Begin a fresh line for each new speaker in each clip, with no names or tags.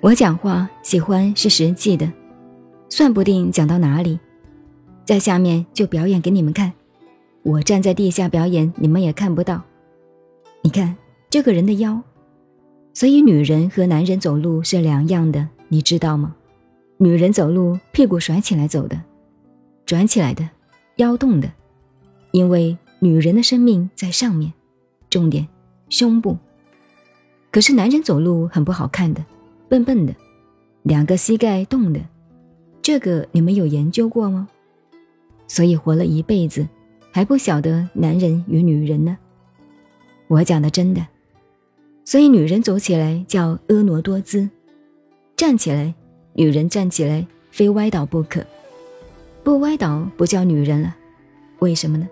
我讲话喜欢是实际的，算不定讲到哪里，在下面就表演给你们看。我站在地下表演，你们也看不到。你看这个人的腰，所以女人和男人走路是两样的，你知道吗？女人走路屁股甩起来走的，转起来的，腰动的，因为女人的生命在上面，重点胸部。可是男人走路很不好看的，笨笨的，两个膝盖动的，这个你们有研究过吗？所以活了一辈子。还不晓得男人与女人呢，我讲的真的，所以女人走起来叫婀娜多姿，站起来，女人站起来非歪倒不可，不歪倒不叫女人了，为什么呢？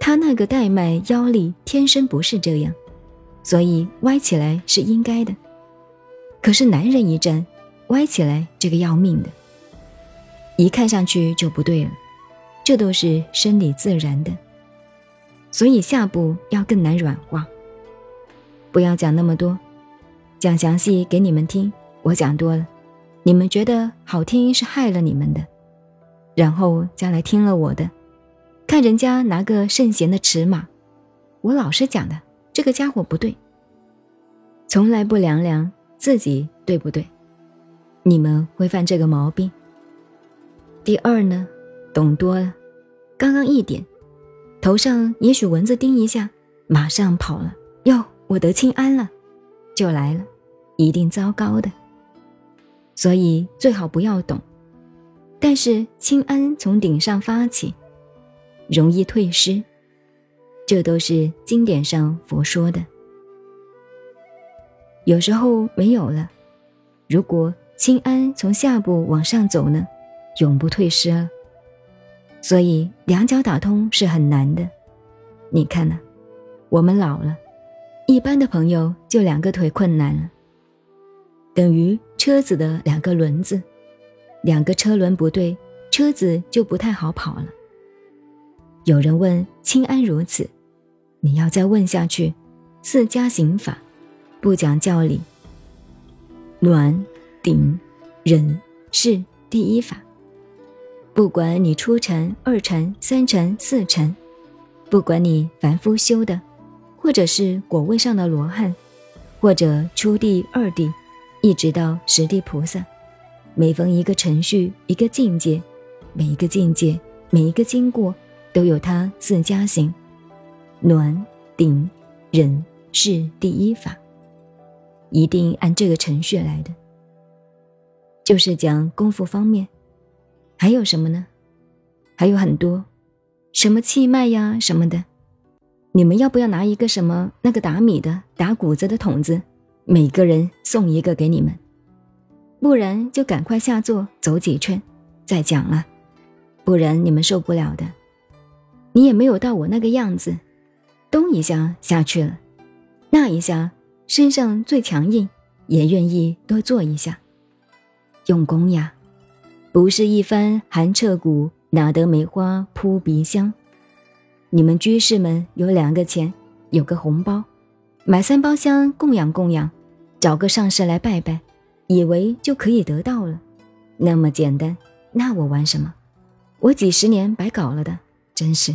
她那个带脉腰力天生不是这样，所以歪起来是应该的。可是男人一站，歪起来这个要命的，一看上去就不对了。这都是生理自然的，所以下部要更难软化。不要讲那么多，讲详细给你们听。我讲多了，你们觉得好听是害了你们的，然后将来听了我的，看人家拿个圣贤的尺码，我老实讲的，这个家伙不对，从来不量量自己对不对，你们会犯这个毛病。第二呢，懂多了。刚刚一点，头上也许蚊子叮一下，马上跑了。哟，我得清安了，就来了，一定糟糕的。所以最好不要懂。但是清安从顶上发起，容易退失，这都是经典上佛说的。有时候没有了，如果清安从下部往上走呢，永不退失了。所以两脚打通是很难的，你看呢？我们老了，一般的朋友就两个腿困难了，等于车子的两个轮子，两个车轮不对，车子就不太好跑了。有人问清安如此，你要再问下去，四家行法不讲教理，暖顶忍是第一法。不管你初禅、二禅、三禅、四禅，不管你凡夫修的，或者是果位上的罗汉，或者初地、二地，一直到十地菩萨，每逢一个程序、一个境界，每一个境界、每一个经过，都有它四加行，暖、顶、忍是第一法，一定按这个程序来的，就是讲功夫方面。还有什么呢？还有很多，什么气脉呀什么的，你们要不要拿一个什么那个打米的、打谷子的桶子，每个人送一个给你们，不然就赶快下座走几圈，再讲了，不然你们受不了的。你也没有到我那个样子，咚一下下去了，那一下身上最强硬，也愿意多做一下，用功呀。不是一番寒彻骨，哪得梅花扑鼻香？你们居士们有两个钱，有个红包，买三包香供养供养，找个上师来拜拜，以为就可以得到了，那么简单？那我玩什么？我几十年白搞了的，真是。